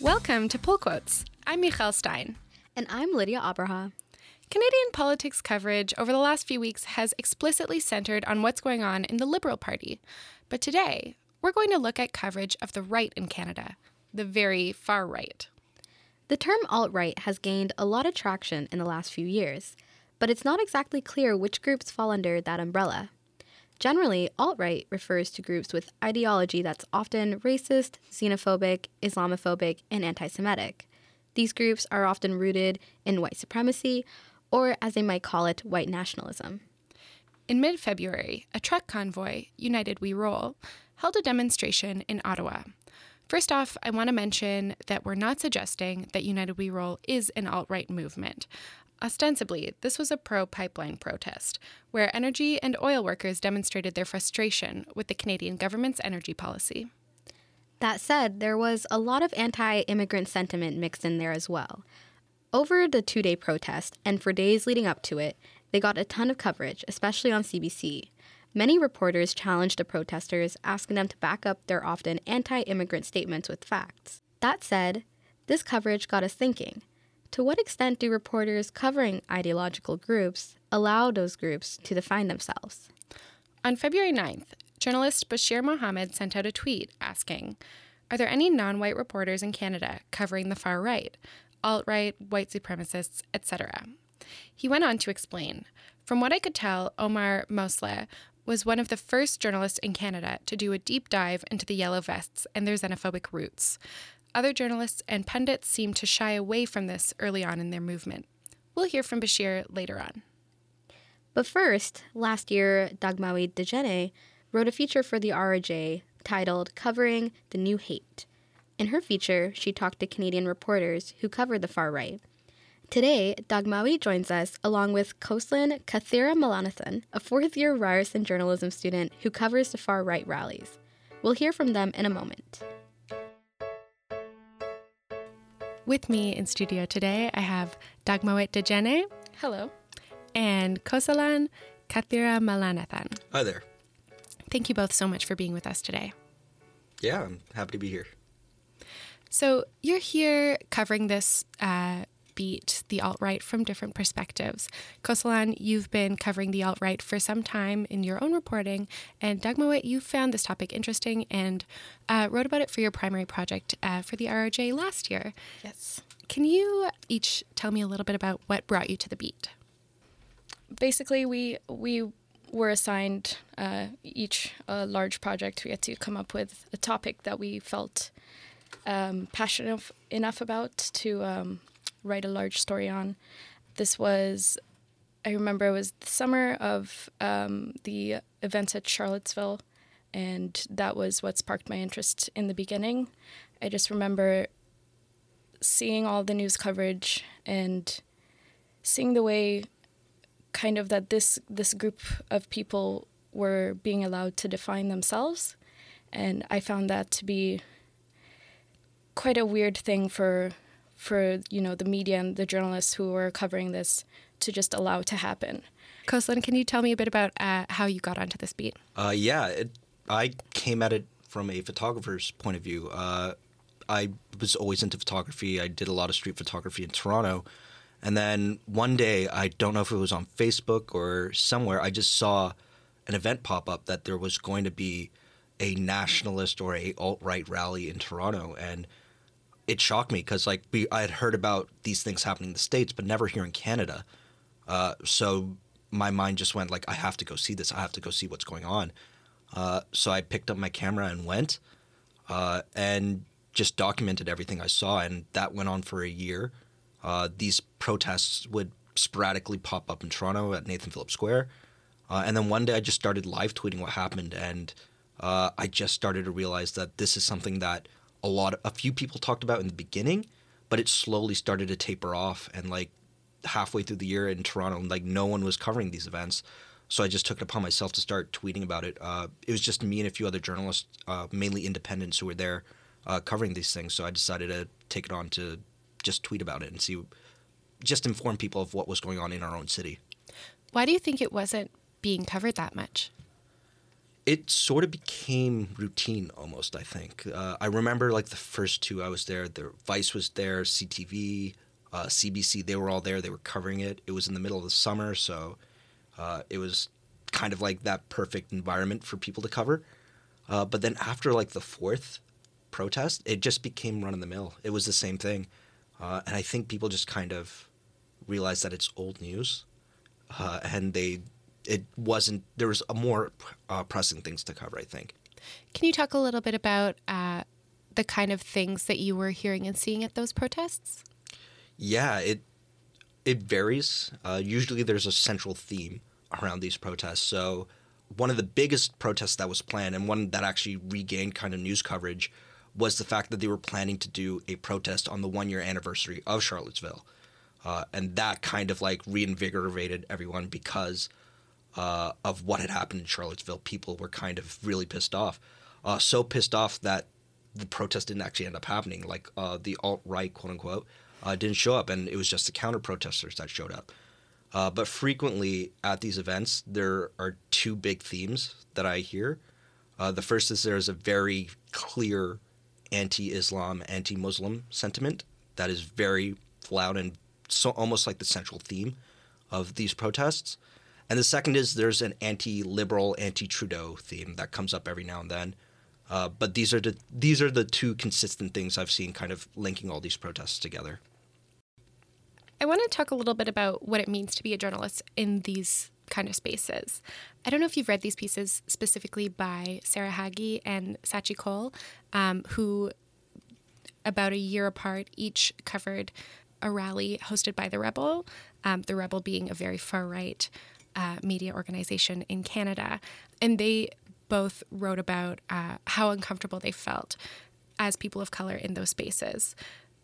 Welcome to Pull Quotes. I'm Michal Stein. And I'm Lidia Abraha. Canadian politics coverage over the last few weeks has explicitly centered on what's going on in the Liberal Party. But today, we're going to look at coverage of the right in Canada, the very far right. The term alt right has gained a lot of traction in the last few years, but it's not exactly clear which groups fall under that umbrella. Generally, alt right refers to groups with ideology that's often racist, xenophobic, Islamophobic, and anti Semitic. These groups are often rooted in white supremacy, or as they might call it, white nationalism. In mid February, a truck convoy, United We Roll, held a demonstration in Ottawa. First off, I want to mention that we're not suggesting that United We Roll is an alt right movement. Ostensibly, this was a pro pipeline protest, where energy and oil workers demonstrated their frustration with the Canadian government's energy policy. That said, there was a lot of anti immigrant sentiment mixed in there as well. Over the two day protest, and for days leading up to it, they got a ton of coverage, especially on CBC. Many reporters challenged the protesters, asking them to back up their often anti immigrant statements with facts. That said, this coverage got us thinking to what extent do reporters covering ideological groups allow those groups to define themselves? On February 9th, journalist Bashir Mohamed sent out a tweet asking Are there any non white reporters in Canada covering the far right, alt right, white supremacists, etc.? He went on to explain From what I could tell, Omar Mosleh was one of the first journalists in Canada to do a deep dive into the yellow vests and their xenophobic roots. Other journalists and pundits seemed to shy away from this early on in their movement. We'll hear from Bashir later on. But first, last year, Dagmawit Dejene wrote a feature for the RJ titled Covering the New Hate. In her feature, she talked to Canadian reporters who covered the far right. Today, Dagmawit joins us along with Kosalan Kathiramalanathan, a fourth year Ryerson journalism student who covers the far right rallies. We'll hear from them in a moment. With me in studio today, I have Dagmawit Dejene. Hello. And Kosalan Kathiramalanathan. Hi there. Thank you both so much for being with us today. Yeah, I'm happy to be here. So, you're here covering this uh, beat, the alt right, from different perspectives. Kosalan, you've been covering the alt right for some time in your own reporting, and Dagmawit, you found this topic interesting and uh, wrote about it for your primary project uh, for the RRJ last year. Yes. Can you each tell me a little bit about what brought you to the beat? Basically, we we were assigned uh, each a large project. We had to come up with a topic that we felt um, passionate enough about to um, write a large story on. This was, I remember it was the summer of um, the events at Charlottesville, and that was what sparked my interest in the beginning. I just remember seeing all the news coverage and seeing the way kind of that this this group of people were being allowed to define themselves and I found that to be quite a weird thing for for you know the media and the journalists who were covering this to just allow it to happen. Kosalan, can you tell me a bit about uh, how you got onto this beat? Uh, yeah, it, I came at it from a photographer's point of view. Uh, I was always into photography. I did a lot of street photography in Toronto. And then one day, I don't know if it was on Facebook or somewhere, I just saw an event pop up that there was going to be a nationalist or a alt right rally in Toronto. And it shocked me because like we I had heard about these things happening in the states, but never here in Canada. Uh, so my mind just went like, I have to go see this. I have to go see what's going on. Uh, so I picked up my camera and went, uh, and just documented everything I saw, and that went on for a year. Uh, these protests would sporadically pop up in Toronto at Nathan Phillips Square, uh, and then one day I just started live tweeting what happened, and uh, I just started to realize that this is something that a lot of, a few people talked about in the beginning, but it slowly started to taper off and like halfway through the year in Toronto, like no one was covering these events. So I just took it upon myself to start tweeting about it. Uh, it was just me and a few other journalists, uh, mainly independents, who were there uh, covering these things. So I decided to take it on to just tweet about it and see, just inform people of what was going on in our own city. Why do you think it wasn't being covered that much? It sort of became routine almost. I think uh, I remember like the first two I was there. The Vice was there, CTV, uh, CBC. They were all there. They were covering it. It was in the middle of the summer, so uh, it was kind of like that perfect environment for people to cover. Uh, but then after like the fourth protest, it just became run of the mill. It was the same thing, uh, and I think people just kind of realized that it's old news, uh, and they it wasn't there was a more uh, pressing things to cover. I think. Can you talk a little bit about uh, the kind of things that you were hearing and seeing at those protests? Yeah, it it varies. Uh, usually, there's a central theme around these protests. So, one of the biggest protests that was planned, and one that actually regained kind of news coverage, was the fact that they were planning to do a protest on the one year anniversary of Charlottesville. Uh, and that kind of like reinvigorated everyone because uh, of what had happened in Charlottesville. People were kind of really pissed off. Uh, so pissed off that the protest didn't actually end up happening. Like uh, the alt right, quote unquote, uh, didn't show up, and it was just the counter protesters that showed up. Uh, but frequently at these events, there are two big themes that I hear. Uh, the first is there's a very clear anti Islam, anti Muslim sentiment that is very loud and so almost like the central theme of these protests. And the second is there's an anti liberal, anti Trudeau theme that comes up every now and then. Uh, but these are the these are the two consistent things I've seen kind of linking all these protests together. I want to talk a little bit about what it means to be a journalist in these kind of spaces. I don't know if you've read these pieces specifically by Sarah Hagi and Scaachi Koul, um, who about a year apart each covered a rally hosted by the Rebel, um, the Rebel being a very far right uh, media organization in Canada. And they both wrote about uh, how uncomfortable they felt as people of color in those spaces.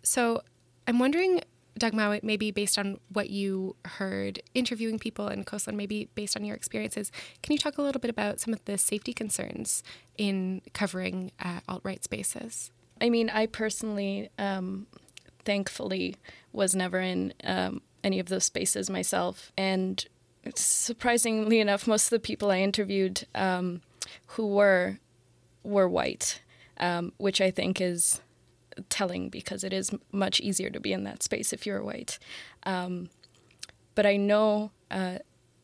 So I'm wondering Dagmawit, maybe based on what you heard interviewing people in Kosalan, maybe based on your experiences, can you talk a little bit about some of the safety concerns in covering uh, alt right spaces? I mean, I personally, um, thankfully, was never in um, any of those spaces myself. And surprisingly enough, most of the people I interviewed um, who were were white, um, which I think is telling because it is much easier to be in that space if you're white. Um, but I know, uh,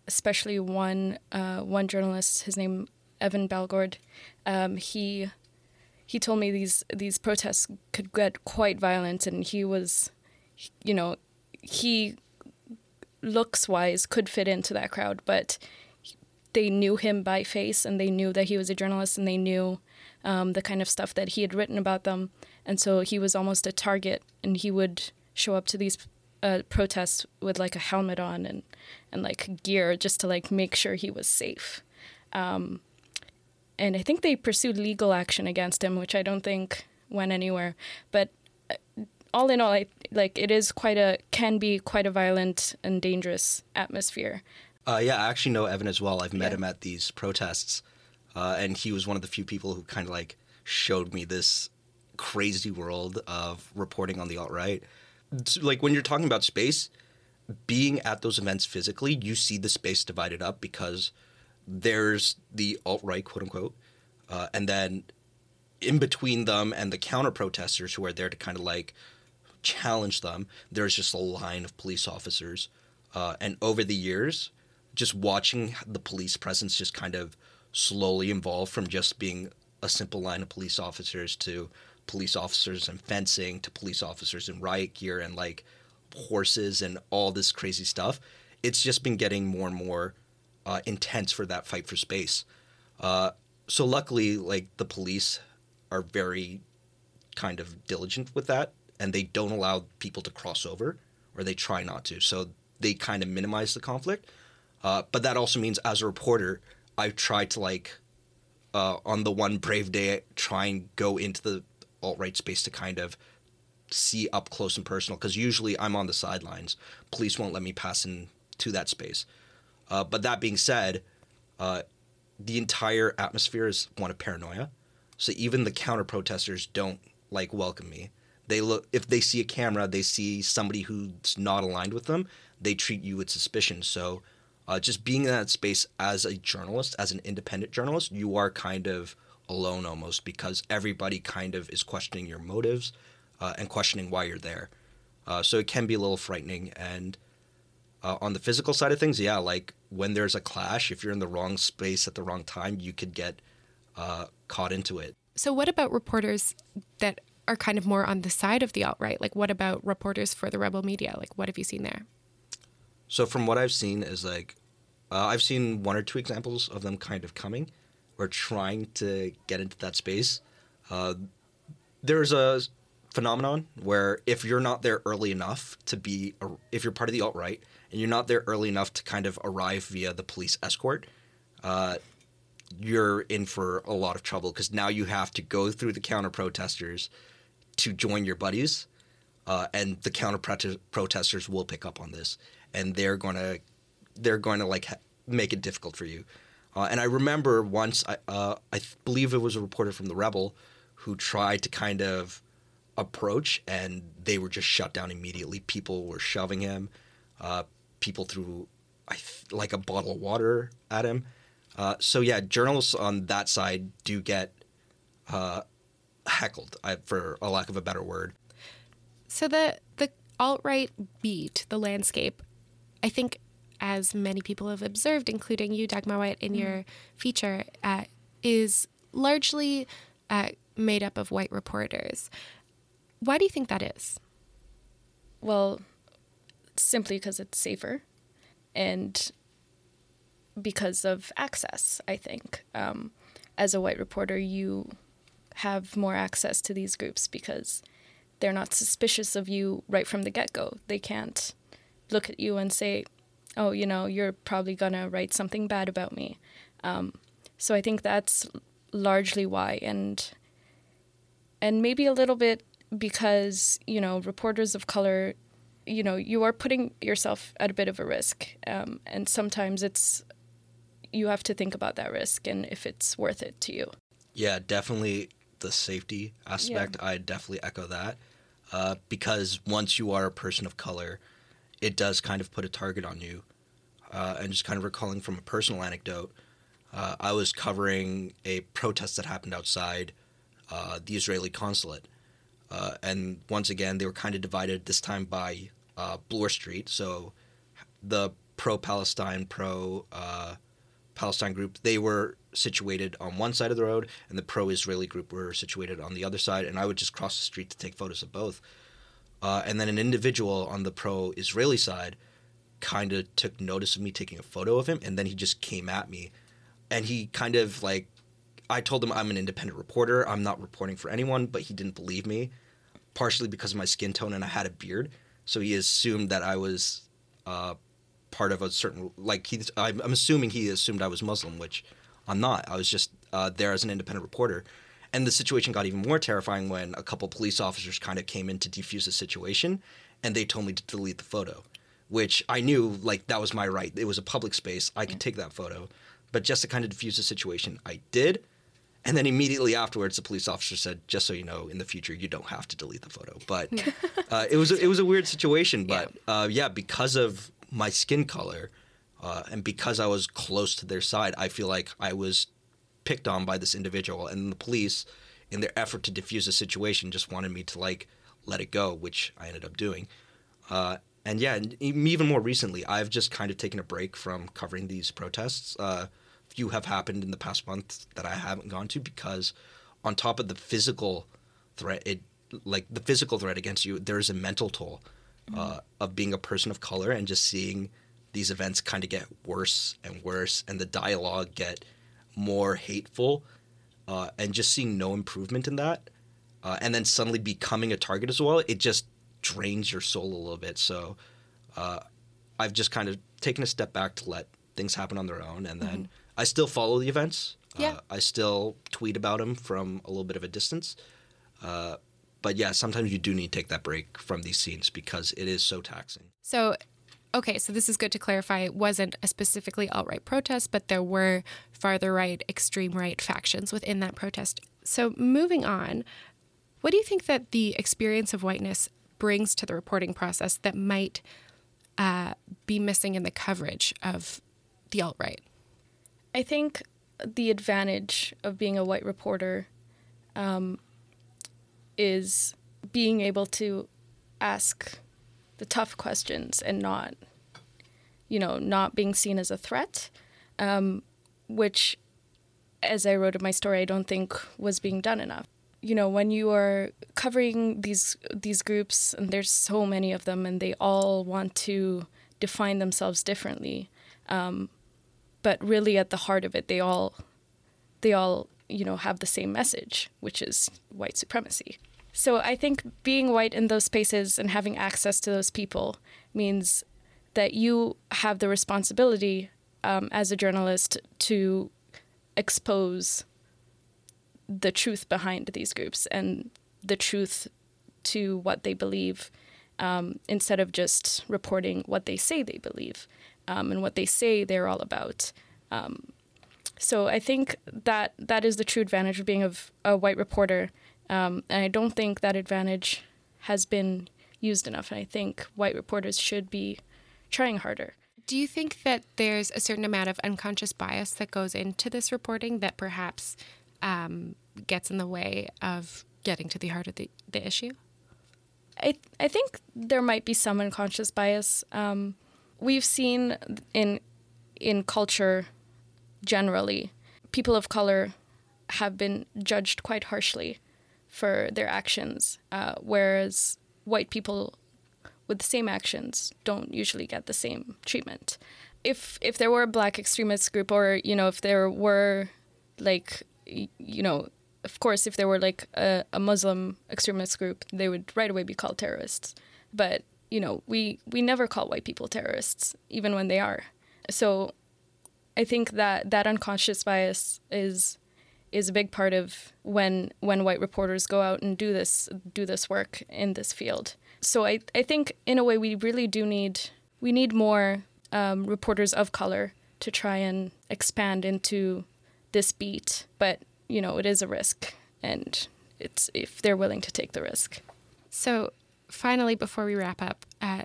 especially one uh, one journalist, his name Evan Balgord, um, he he told me these these protests could get quite violent, and he was, you know, he looks wise could fit into that crowd, but they knew him by face and they knew that he was a journalist and they knew um, the kind of stuff that he had written about them. And so he was almost a target and he would show up to these uh, protests with like a helmet on and, and like gear just to like make sure he was safe. Um, and I think they pursued legal action against him, which I don't think went anywhere. But all in all, I, like it is quite a can be quite a violent and dangerous atmosphere. Uh, yeah, I actually know Evan as well. I've met yeah. him at these protests, uh, and he was one of the few people who kind of like showed me this crazy world of reporting on the alt right. Like when you're talking about space, being at those events physically, you see the space divided up because there's the alt right, quote unquote, uh, and then in between them and the counter protesters who are there to kind of like challenge them, there's just a line of police officers. Uh, and over the years, just watching the police presence just kind of slowly evolve from just being a simple line of police officers to police officers and fencing to police officers in riot gear and like horses and all this crazy stuff. It's just been getting more and more uh, intense for that fight for space. Uh, so luckily, like the police are very kind of diligent with that and they don't allow people to cross over, or they try not to. So they kind of minimize the conflict. Uh, but that also means, as a reporter, I try to like, uh, on the one brave day, try and go into the alt right space to kind of see up close and personal. Because usually I'm on the sidelines. Police won't let me pass into that space. Uh, but that being said, uh, the entire atmosphere is one of paranoia. So even the counter protesters don't like welcome me they look if they see a camera, they see somebody who's not aligned with them, they treat you with suspicion. So uh, just being in that space as a journalist, as an independent journalist, you are kind of alone almost because everybody kind of is questioning your motives uh, and questioning why you're there. Uh, so it can be a little frightening. And uh, on the physical side of things, yeah, like when there's a clash, if you're in the wrong space at the wrong time, you could get uh, caught into it. So, what about reporters that are kind of more on the side of the alt right? Like, what about reporters for the rebel media? Like, what have you seen there? So, from what I've seen, is like uh, I've seen one or two examples of them kind of coming or trying to get into that space. Uh, there's a phenomenon where if you're not there early enough to be, a, if you're part of the alt right and you're not there early enough to kind of arrive via the police escort, uh, you're in for a lot of trouble because now you have to go through the counter protesters to join your buddies, uh, and the counter protesters will pick up on this, and they're going to they're going to like ha- make it difficult for you. Uh, and I remember once, I, uh, I th- believe it was a reporter from the Rebel who tried to kind of approach, and they were just shut down immediately. People were shoving him. Uh, people threw th- like a bottle of water at him. Uh, so yeah, journalists on that side do get uh, heckled, for a lack of a better word. So the the alt right beat, the landscape, I think as many people have observed, including you, Dagmawit, in mm. your feature, uh, is largely uh, made up of white reporters. Why do you think that is? Well, simply because it's safer and because of access, I think. Um, as a white reporter, you have more access to these groups because they're not suspicious of you right from the get go. They can't look at you and say, oh, you know, you're probably going to write something bad about me. Um, so I think that's largely why. And, and maybe a little bit because, you know, reporters of color, you know, you are putting yourself at a bit of a risk. Um, and sometimes it's, you have to think about that risk and if it's worth it to you. Yeah, definitely the safety aspect. Yeah. I definitely echo that. Uh, because once you are a person of color, it does kind of put a target on you. Uh, and just kind of recalling from a personal anecdote, uh, I was covering a protest that happened outside uh, the Israeli consulate. Uh, and once again, they were kind of divided this time by uh, Bloor Street. So the pro Palestine, pro uh, Palestine group, they were situated on one side of the road, and the pro Israeli group were situated on the other side. And I would just cross the street to take photos of both. Uh, and then an individual on the pro Israeli side kind of took notice of me taking a photo of him, and then he just came at me. And he kind of like, I told him I'm an independent reporter, I'm not reporting for anyone, but he didn't believe me, partially because of my skin tone and I had a beard. So he assumed that I was uh, part of a certain, like, he, I'm, I'm assuming he assumed I was Muslim, which I'm not. I was just uh, there as an independent reporter. And the situation got even more terrifying when a couple police officers kind of came in to defuse the situation and they told me to delete the photo, which I knew like that was my right. It was a public space. I could take that photo. But just to kind of defuse the situation, I did. And then immediately afterwards, the police officer said, "Just so you know, in the future, you don't have to delete the photo." But uh, it was a, it was a weird situation. But yeah, uh, yeah because of my skin color, uh, and because I was close to their side, I feel like I was picked on by this individual, and the police, in their effort to defuse the situation, just wanted me to like let it go, which I ended up doing. Uh, and yeah, even more recently, I've just kind of taken a break from covering these protests. Uh, few have happened in the past month that I haven't gone to because, on top of the physical threat, it like the physical threat against you, there is a mental toll uh, of being a person of color and just seeing these events kind of get worse and worse, and the dialogue get more hateful, uh, and just seeing no improvement in that, uh, and then suddenly becoming a target as well, it just drains your soul a little bit. So uh, I've just kind of taken a step back to let things happen on their own, and then mm-hmm. I still follow the events. Yeah. Uh, I still tweet about them from a little bit of a distance. But yeah, sometimes you do need to take that break from these scenes because it is so taxing. So okay, so this is good to clarify. It wasn't a specifically alt right protest, but there were farther right, extreme right factions within that protest. So moving on, what do you think that the experience of whiteness brings to the reporting process that might uh, be missing in the coverage of the alt right? I think the advantage of being a white reporter um, is being able to ask the tough questions and not, you know, not being seen as a threat, um, which, as I wrote in my story, I don't think was being done enough. You know, when you are covering these these groups, and there's so many of them, and they all want to define themselves differently. Um, but really at the heart of it they all they all you know have the same message which is white supremacy so i think being white in those spaces and having access to those people means that you have the responsibility um, as a journalist to expose the truth behind these groups and the truth to what they believe um, instead of just reporting what they say they believe um, and what they say they're all about. Um, so I think that that is the true advantage of being a, a white reporter, um, and I don't think that advantage has been used enough. And I think white reporters should be trying harder. Do you think that there's a certain amount of unconscious bias that goes into this reporting that perhaps um, gets in the way of getting to the heart of the, the issue? I I think there might be some unconscious bias. Um, we've seen in in culture generally people of color have been judged quite harshly for their actions, uh, whereas white people with the same actions don't usually get the same treatment. If if there were a black extremist group, or you know, if there were like you know, of course, if there were like a, a Muslim extremist group, they would right away be called terrorists. But you know, we we never call white people terrorists, even when they are. So, I think that that unconscious bias is is a big part of when when white reporters go out and do this do this work in this field. So I I think in a way we really do need we need more um, reporters of color to try and expand into this beat, but you know it is a risk, and it's if they're willing to take the risk. So finally, before we wrap up, uh,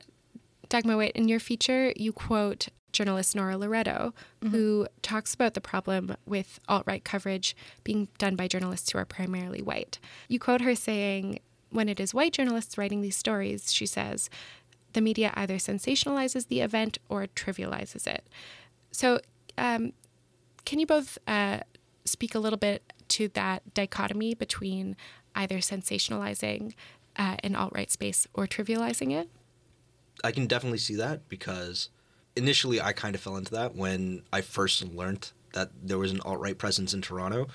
Dagmawit, in your feature, you quote journalist Nora Loreto, mm-hmm. who talks about the problem with alt right coverage being done by journalists who are primarily white. You quote her saying, When it is white journalists writing these stories, she says, the media either sensationalizes the event or trivializes it. So, um, can you both uh, speak a little bit to that dichotomy between either sensationalizing uh, an alt right space or trivializing it? I can definitely see that because initially I kind of fell into that when I first learned that there was an alt right presence in Toronto.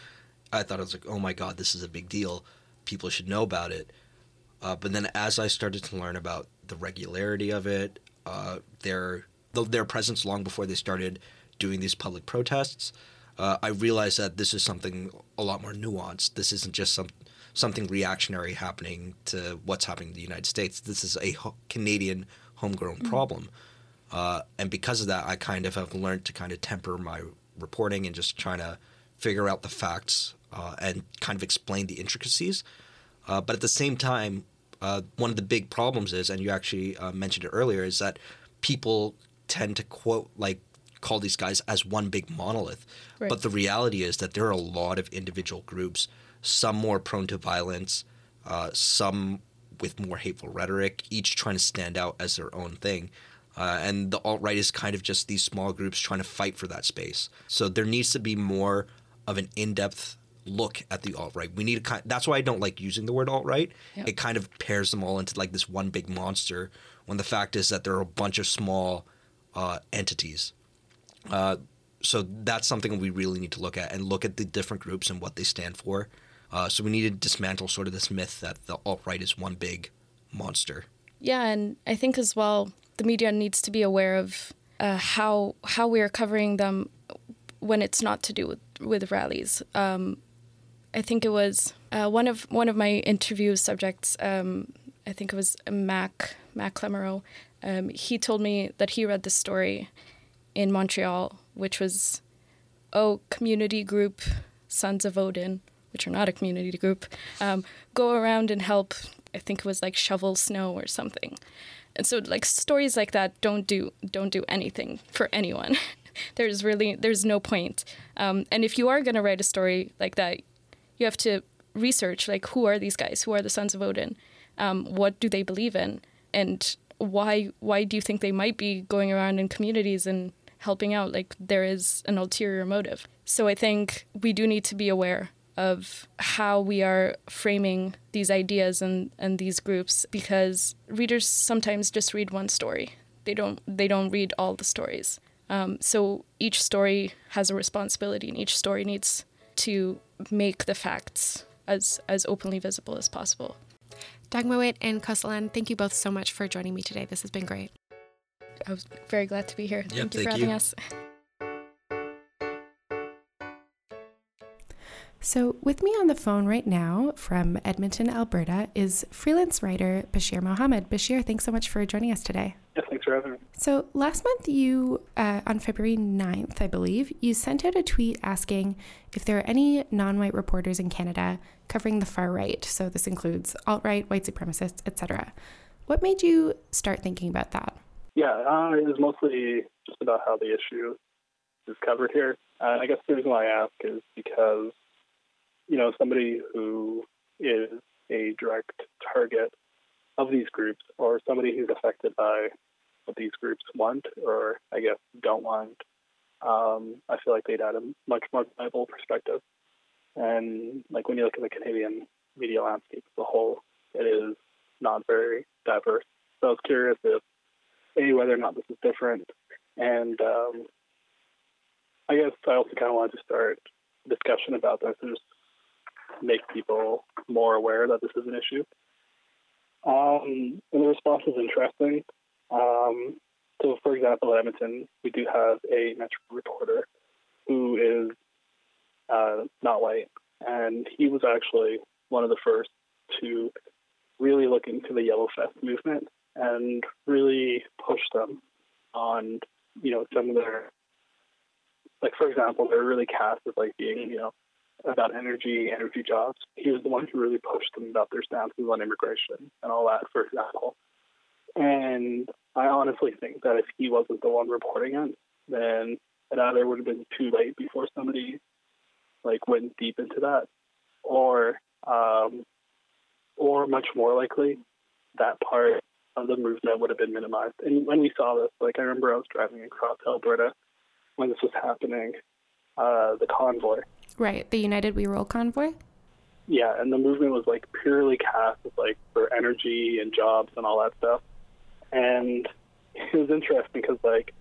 I thought I was like, oh my god, this is a big deal. People should know about it. Uh, but then as I started to learn about the regularity of it, uh, their their presence long before they started doing these public protests, uh, I realized that this is something a lot more nuanced. This isn't just some something reactionary happening to what's happening in the United States. This is a ho- Canadian homegrown mm-hmm. problem. Uh, and because of that, I kind of have learned to kind of temper my reporting and just trying to figure out the facts uh, and kind of explain the intricacies. Uh, but at the same time, uh, one of the big problems is, and you actually uh, mentioned it earlier, is that people tend to quote like call these guys as one big monolith. Right. But the reality is that there are a lot of individual groups some more prone to violence, uh, some with more hateful rhetoric, each trying to stand out as their own thing. Uh, and the alt right is kind of just these small groups trying to fight for that space. So there needs to be more of an in depth look at the alt right. We need a kind. That's why I don't like using the word alt right. Yep. It kind of pairs them all into like this one big monster. When the fact is that there are a bunch of small uh, entities. Uh, so that's something we really need to look at and look at the different groups and what they stand for. Uh, so we need to dismantle sort of this myth that the alt right is one big monster. Yeah, and I think as well the media needs to be aware of uh, how how we are covering them when it's not to do with with rallies. Um, I think it was uh, one of one of my interview subjects. Um, I think it was Mac Mack Lamoureux. Um, he told me that he read the story in Montreal, which was, oh, community group Sons of Odin, which are not a community group, um, go around and help. I think it was like shovel snow or something. And so like stories like that don't do don't do anything for anyone. there's really there's no point. Um, and if you are going to write a story like that, you have to research like who are these guys? Who are the Sons of Odin? Um, what do they believe in? And why why do you think they might be going around in communities and helping out? Like there is an ulterior motive. So I think we do need to be aware of how we are framing these ideas and, and these groups because readers sometimes just read one story. They don't they don't read all the stories. Um, so each story has a responsibility and each story needs to make the facts as as openly visible as possible. Dagmawit and Kosalan, thank you both so much for joining me today. This has been great. I was very glad to be here. Yeah, thank you for thank having you. us. So, with me on the phone right now from Edmonton, Alberta, is freelance writer Bashir Mohamed. Bashir, thanks so much for joining us today. Yeah, thanks for having me. So, last month, you, uh, on February 9th, I believe, you sent out a tweet asking if there are any non white reporters in Canada covering the far right. So, this includes alt right, white supremacists, etc. What made you start thinking about that? Yeah, uh, it was mostly just about how the issue is covered here. Uh, I guess the reason why I ask is because, you know, somebody who is a direct target of these groups or somebody who's affected by what these groups want or, I guess, don't want, um, I feel like they'd add a much more viable perspective. And, like, when you look at the Canadian media landscape as a whole, it is not very diverse. So I was curious if a whether or not this is different, and um, I guess I also kind of wanted to start discussion about this and just make people more aware that this is an issue. Um, and the response is interesting. Um, so, for example, at Edmonton, we do have a Metro reporter who is uh, not white, and he was actually one of the first to really look into the Yellow Vest movement and really push them on, you know, some of their, like for example, they're really cast as like being, you know, about energy, energy jobs. He was the one who really pushed them about their stances on immigration and all that, for example. And I honestly think that if he wasn't the one reporting it, then it either would have been too late before somebody like went deep into that, or um, or much more likely, that part of the movement would have been minimized. And when we saw this, like I remember I was driving across Alberta when this was happening, uh, the convoy. Right, the United We Roll convoy? Yeah, and the movement was like purely cast as like for energy and jobs and all that stuff. And it was interesting because like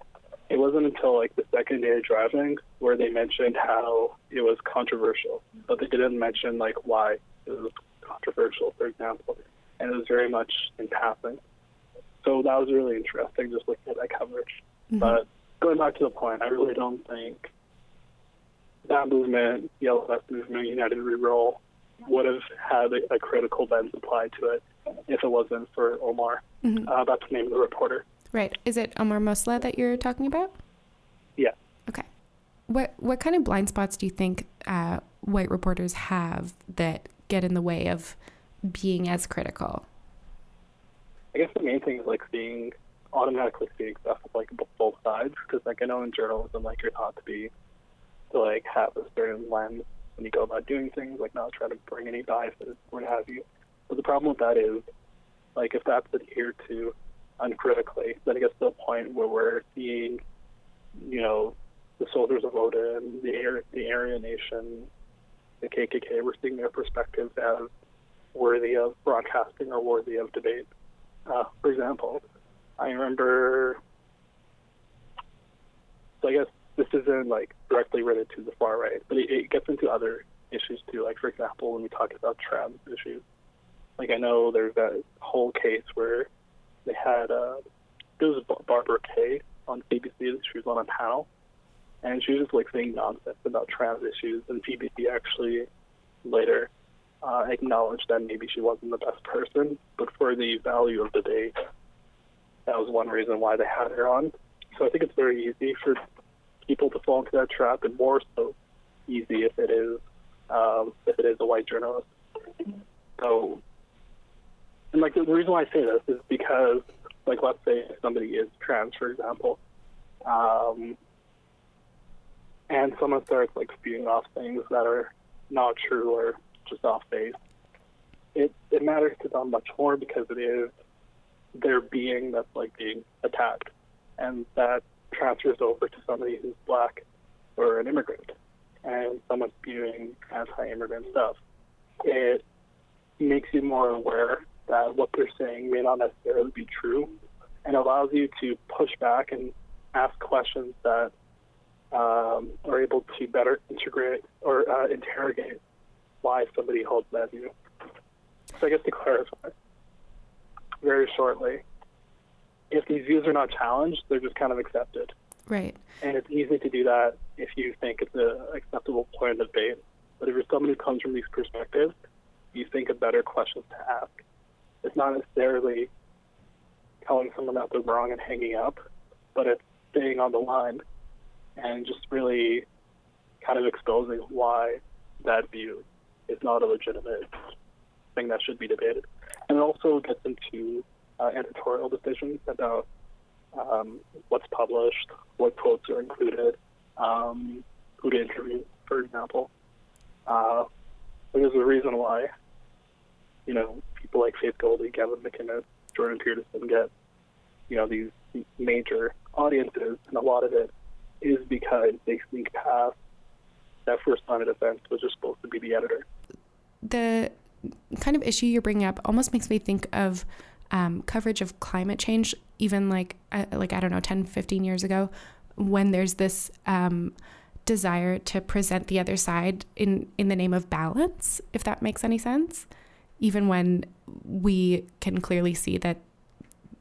it wasn't until like the second day of driving where they mentioned how it was controversial, but they didn't mention like why it was controversial, for example. And it was very much in passing. So that was really interesting, just looking at that coverage. Mm-hmm. But going back to the point, I really don't think that movement, Yellow Vest movement, United We Roll, would have had a, a critical lens applied to it if it wasn't for Omar. Uh, that's the name of the reporter. Right. Is it Omar Mosleh that you're talking about? Yeah. Okay. What what kind of blind spots do you think uh, white reporters have that get in the way of being as critical? I guess the main thing is like seeing automatically seeing stuff like both sides because like I know in journalism like you're taught to be to like have a certain lens when you go about doing things like not try to bring any biases or what have you. But the problem with that is like if that's adhered to uncritically, then it gets to the point where we're seeing, you know, the soldiers of Odin, the the Aryan Nation, the KKK, we're seeing their perspectives as worthy of broadcasting or worthy of debate. Uh, for example, I remember. So I guess this isn't like directly related to the far right, but it, it gets into other issues too. Like for example, when we talk about trans issues, like I know there's that whole case where they had uh, it was Bar- Barbara Kay on CBC. She was on a panel, and she was just like saying nonsense about trans issues, and CBC actually later uh, acknowledged that maybe she wasn't the best person, but for the value of the day, that was one reason why they had her on. So I think it's very easy for people to fall into that trap, and more so easy if it is um, if it is a white journalist. So, and like the reason why I say this is because, like, let's say somebody is trans, for example, um, and someone starts like spewing off things that are not true or just off base, it it matters to them much more because it is their being that's like being attacked, and that transfers over to somebody who's black or an immigrant, and someone spewing anti-immigrant stuff. It makes you more aware that what they're saying may not necessarily be true, and allows you to push back and ask questions that um, are able to better integrate or uh, interrogate why somebody holds that view. So I guess to clarify, very shortly, if these views are not challenged, they're just kind of accepted. Right. And it's easy to do that if you think it's an acceptable point of debate. But if you're someone who comes from these perspectives, you think of better questions to ask. It's not necessarily telling someone that they're wrong and hanging up, but it's staying on the line and just really kind of exposing why that view is not a legitimate thing that should be debated. And it also gets into uh, editorial decisions about um, what's published, what quotes are included, um, who to interview, for example. Uh, there's a reason why, you know, people like Faith Goldy, Gavin McInnes, Jordan Peterson get, you know, these major audiences, and a lot of it is because they sneak past that first line of defense, which is supposed to be the editor. The kind of issue you're bringing up almost makes me think of um, coverage of climate change, even like uh, like I don't know, 10, 15 years ago, when there's this um, desire to present the other side in in the name of balance, if that makes any sense, even when we can clearly see that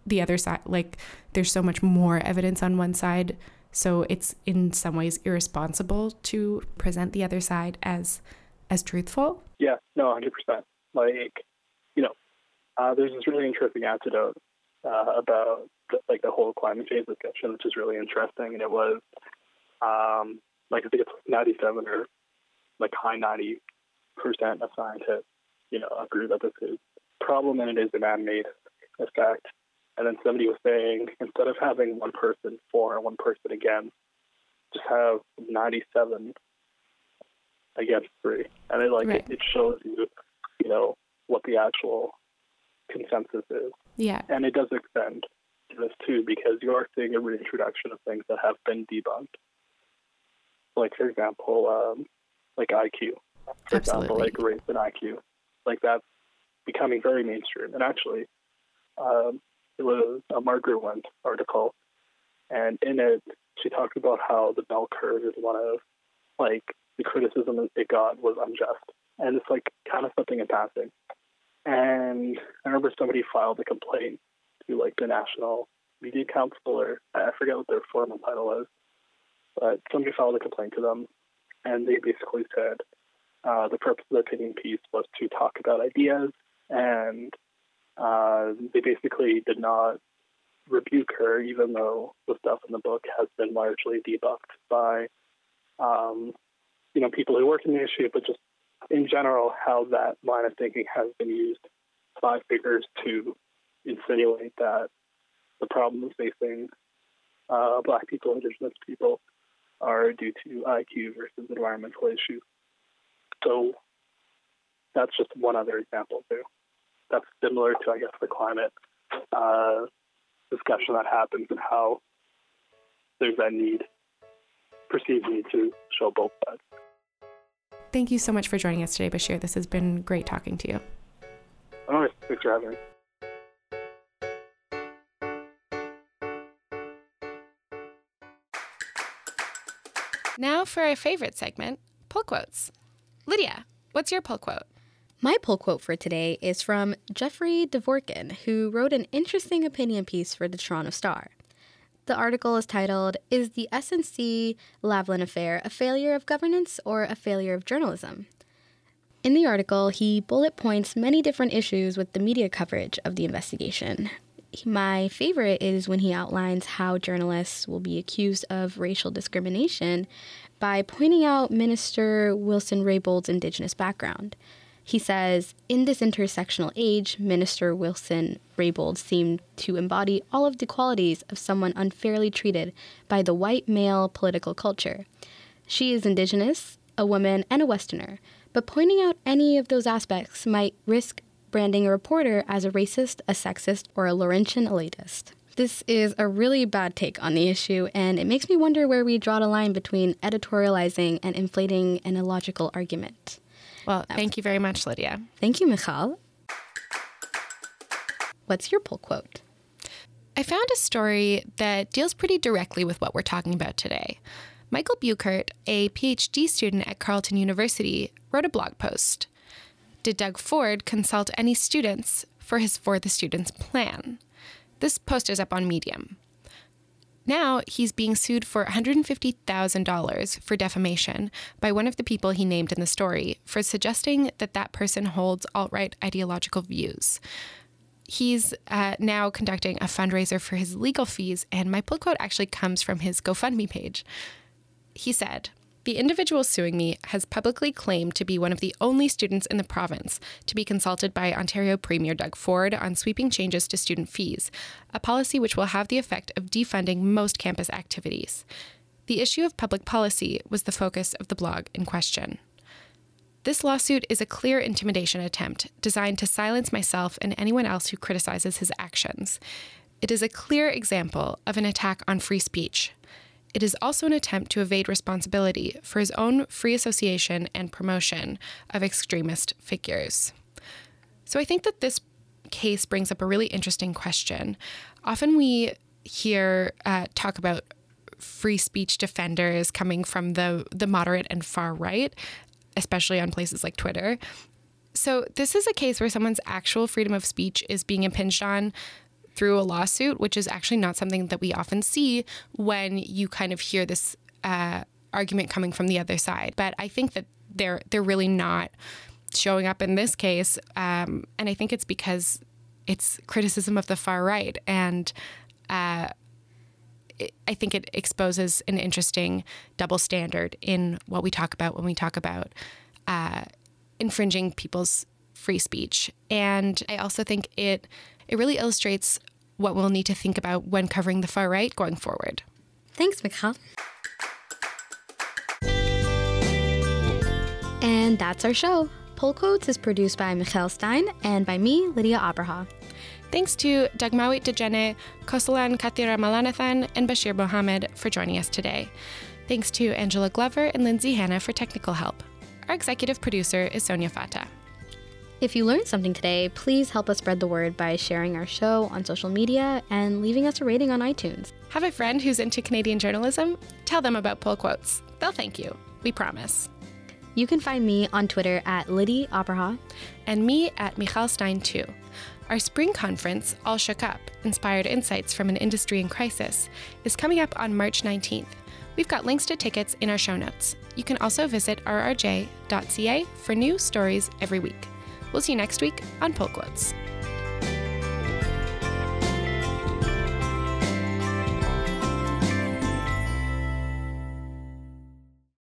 the other side, like there's so much more evidence on one side. So it's in some ways irresponsible to present the other side as as truthful. Yeah, no, hundred percent. Like, uh, there's this really interesting antidote uh, about the, like the whole climate change discussion, which is really interesting, and it was um, like I think it's 97 or like high 90 percent of scientists, you know, agree that this is a problem and it is a man-made effect. And then somebody was saying instead of having one person for and one person against, just have 97 against three, and it like Right. it, it shows you, you know, what the actual consensus is, Yeah. and it does extend to this too because you are seeing a reintroduction of things that have been debunked. Like for example, um, like IQ, for example, like race and IQ, like that's becoming very mainstream. And actually, um, it was a Margaret Wente article, and in it she talked about how the bell curve is one of like the criticism it got was unjust, and it's like kind of something in passing. And I remember somebody filed a complaint to like the National Media Council, or I forget what their formal title was, but somebody filed a complaint to them, and they basically said uh, the purpose of the opinion piece was to talk about ideas, and uh, they basically did not rebuke her, even though the stuff in the book has been largely debunked by, um, you know, people who work in the issue, but just in general, how that line of thinking has been used by figures to insinuate that the problems facing uh, Black people, Indigenous people, are due to IQ versus environmental issues. So that's just one other example too. That's similar to, I guess, the climate uh, discussion that happens and how there's that need, perceived need to show both sides. Thank you so much for joining us today, Bashir. This has been great talking to you. Oh, All right, thanks for having me. Now for our favorite segment, pull quotes. Lidia, what's your pull quote? My pull quote for today is from Jeffrey Dvorkin, who wrote an interesting opinion piece for the Toronto Star. The article is titled, Is the SNC Lavalin affair a failure of governance or a failure of journalism? In the article, he bullet points many different issues with the media coverage of the investigation. My favorite is when he outlines how journalists will be accused of racial discrimination by pointing out Minister Wilson Raybould's Indigenous background. He says, in this intersectional age, Minister Wilson Raybould seemed to embody all of the qualities of someone unfairly treated by the white male political culture. She is Indigenous, a woman, and a Westerner, but pointing out any of those aspects might risk branding a reporter as a racist, a sexist, or a Laurentian elitist. This is a really bad take on the issue, and it makes me wonder where we draw the line between editorializing and inflating an illogical argument. Well, thank you very much, Lidia. Thank you, Michal. What's your pull quote? I found a story that deals pretty directly with what we're talking about today. Michael Buchert, a PhD student at Carleton University, wrote a blog post. Did Doug Ford consult any students for his For the Students plan? This post is up on Medium. Now he's being sued for $150,000 for defamation by one of the people he named in the story for suggesting that that person holds alt right ideological views he's uh, now conducting a fundraiser for his legal fees, and my pull quote actually comes from his GoFundMe page. He said, the individual suing me has publicly claimed to be one of the only students in the province to be consulted by Ontario Premier Doug Ford on sweeping changes to student fees, a policy which will have the effect of defunding most campus activities. The issue of public policy was the focus of the blog in question. This lawsuit is a clear intimidation attempt designed to silence myself and anyone else who criticizes his actions. It is a clear example of an attack on free speech. It is also an attempt to evade responsibility for his own free association and promotion of extremist figures. So I think that this case brings up a really interesting question. Often we hear uh, talk about free speech defenders coming from the the moderate and far right especially on places like Twitter. So, this is a case where someone's actual freedom of speech is being impinged on through a lawsuit, which is actually not something that we often see when you kind of hear this uh, argument coming from the other side. But I think that they're they're really not showing up in this case, um, and I think it's because it's criticism of the far right, and uh, I think it exposes an interesting double standard in what we talk about when we talk about uh, infringing people's free speech. And I also think it it really illustrates what we'll need to think about when covering the far right going forward. Thanks, Michal. And that's our show. Pull Quotes is produced by Michal Stein and by me, Lidia Abraha. Thanks to Dagmawit Dejene, Kosalan Kathiramalanathan, and Bashir Mohamed for joining us today. Thanks to Angela Glover and Lindsay Hanna for technical help. Our executive producer is Sonya Fatah. If you learned something today, please help us spread the word by sharing our show on social media and leaving us a rating on iTunes. Have a friend who's into Canadian journalism? Tell them about Pull Quotes. They'll thank you. We promise. You can find me on Twitter at Liddy Abraha. And me at Michal Stein too. Our spring conference, All Shook Up Inspired Insights from an Industry in Crisis, is coming up on March 19th. We've got links to tickets in our show notes. You can also visit rrj.ca for new stories every week. We'll see you next week on Quotes.